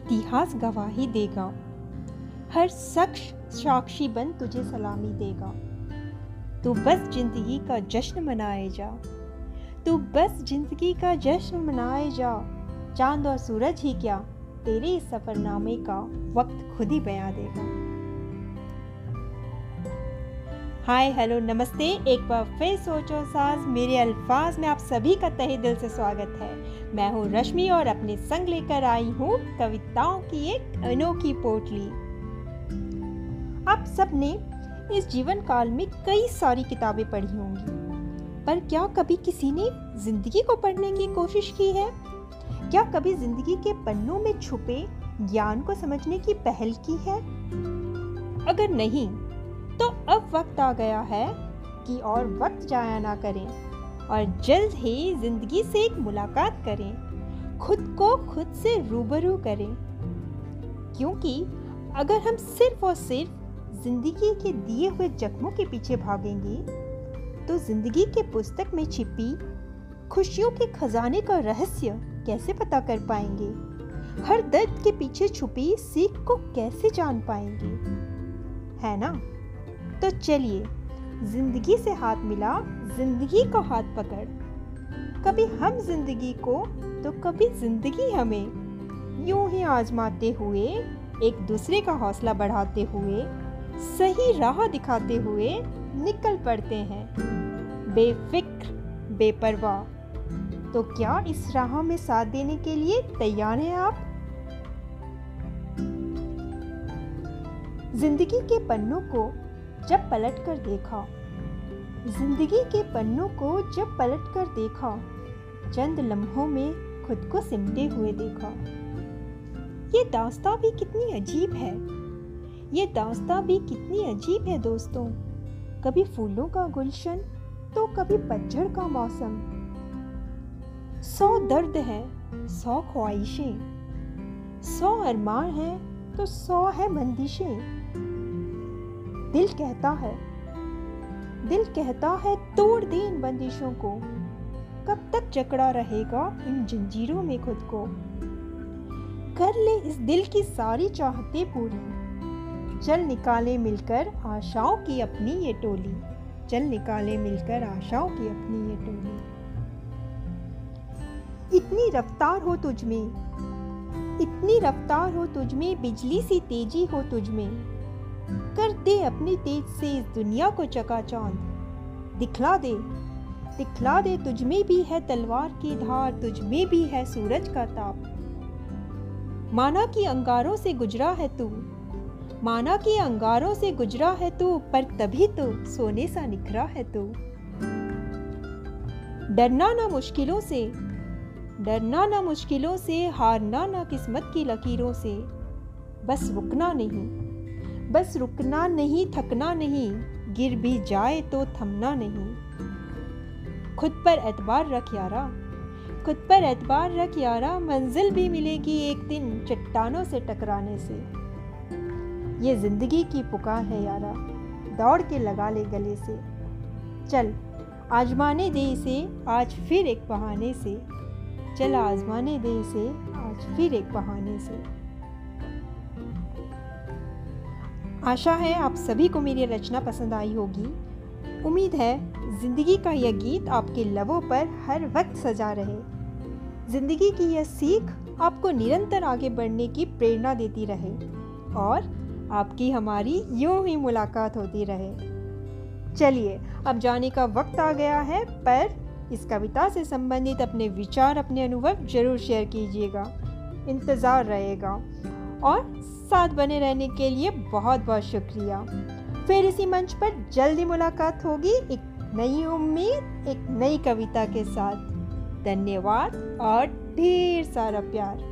इतिहास गवाही देगा। हर शख्स साक्षी बन तुझे सलामी देगा। तू बस ज़िंदगी का जश्न मनाए जा। तू बस ज़िंदगी का जश्न मनाए जा। चाँद और सूरज ही क्या, तेरे इस सफरनामे का वक्त खुद ही बयां देगा। हाय, हेलो, नमस्ते। एक बार फिर सोचो साज, मेरे अल्फाज में आप सभी का तहे दिल से स्वागत है। मैं हूँ रश्मि और अपने संग लेकर आई हूँ कविताओं की एक अनोखी पोटली। आप सबने इस जीवन काल में कई सारी किताबें पढ़ी होंगी, पर क्या कभी किसी ने ज़िंदगी को पढ़ने की कोशिश की है? क्या कभी ज़िंदगी के पन्नों में छुपे ज्ञान को समझने की पहल की है? अगर नहीं तो अब वक्त आ गया है कि और वक्त जाया ना करें और जल्द ही ज़िंदगी से एक मुलाकात करें। खुद को खुद से रूबरू करें। क्योंकि अगर हम सिर्फ़ और सिर्फ़ ज़िंदगी के दिए हुए जख्मों के पीछे भागेंगे तो ज़िंदगी के पुस्तक में छिपी खुशियों के खजाने का रहस्य कैसे पता कर पाएँगे? हर दर्द के पीछे छुपी सीख को कैसे जान पाएँगे? है ना? तो चलिए, ज़िंदगी से हाथ मिला, ज़िंदगी को हाथ पकड़। कभी हम ज़िंदगी को तो कभी ज़िंदगी हमें। यूँ ही आजमाते हुए, एक दूसरे का हौसला बढ़ाते हुए, सही राह दिखाते हुए निकल पड़ते हैं। बेफिक्र, बेपरवाह। तो क्या इस राह में साथ देने के लिए तैयार हैं आप? ज़िंदगी के पन्नों को जब पलट कर देखा। ज़िंदगी के पन्नों को जब पलट कर देखा, चंद लम्हों में खुद को सिमटे हुए देखा। ये दास्ता भी कितनी अजीब है। ये दास्ता भी कितनी अजीब है दोस्तों। कभी फूलों का गुलशन तो कभी पतझड़ का मौसम। सौ दर्द है, सौ ख्वाहिशें। सौ अरमान है तो सौ है बंदिशें। दिल कहता है। दिल कहता है तोड़ दे इन बंदिशों को। कब तक जकड़ा रहेगा इन जंजीरों में खुद को। कर ले इस दिल की सारी चाहते पूरी। चल निकाले मिलकर आशाओं की अपनी ये टोली। चल निकाले मिलकर आशाओं की अपनी ये टोली। इतनी रफ्तार हो तुझ में। इतनी रफ्तार हो तुझ में, बिजली सी तेज़ी हो तुझ में। कर दे अपनी तेज से इस दुनिया को चकाचौंध दिखला दे दिखला दे तुझ में भी है तलवार की धार, तुझ में भी है सूरज का ताप। माना कि अंगारों से गुजरा है तू, माना कि अंगारों से गुजरा है तू, पर तभी तो सोने सा निखरा है तू। डरना ना मुश्किलों से, डरना ना मुश्किलों से, हारना ना किस्मत की लकीरों से, बस रुकना नहीं। बस रुकना नहीं, थकना नहीं, गिर भी जाए तो थमना नहीं। खुद पर एतबार रख यारा, खुद पर एतबार रख यारा, मंजिल भी मिलेगी एक दिन चट्टानों से टकराने से। ये ज़िंदगी की पुकार है यारा, दौड़ के लगा ले गले से। चल, आजमाने दे इसे, आज फिर एक बहाने से। चल, आजमाने दे इसे, आज फिर एक बहाने से। आशा है आप सभी को मेरी रचना पसंद आई होगी। उम्मीद है, ज़िंदगी का यह गीत आपके लबों पर हर वक्त सजा रहे। ज़िंदगी की यह सीख आपको निरंतर आगे बढ़ने की प्रेरणा देती रहे और आपकी हमारी यूँ ही मुलाकात होती रहे। चलिए, अब जाने का वक्त आ गया है, पर इस कविता से संबंधित अपने विचार, अपने अनुभव ज़रूर शेयर कीजिएगा। इंतज़ार रहेगा। और साथ बने रहने के लिए बहुत बहुत शुक्रिया। फिर इसी मंच पर जल्दी मुलाकात होगी एक नई उम्मीद, एक नई कविता के साथ। धन्यवाद और ढेर सारा प्यार।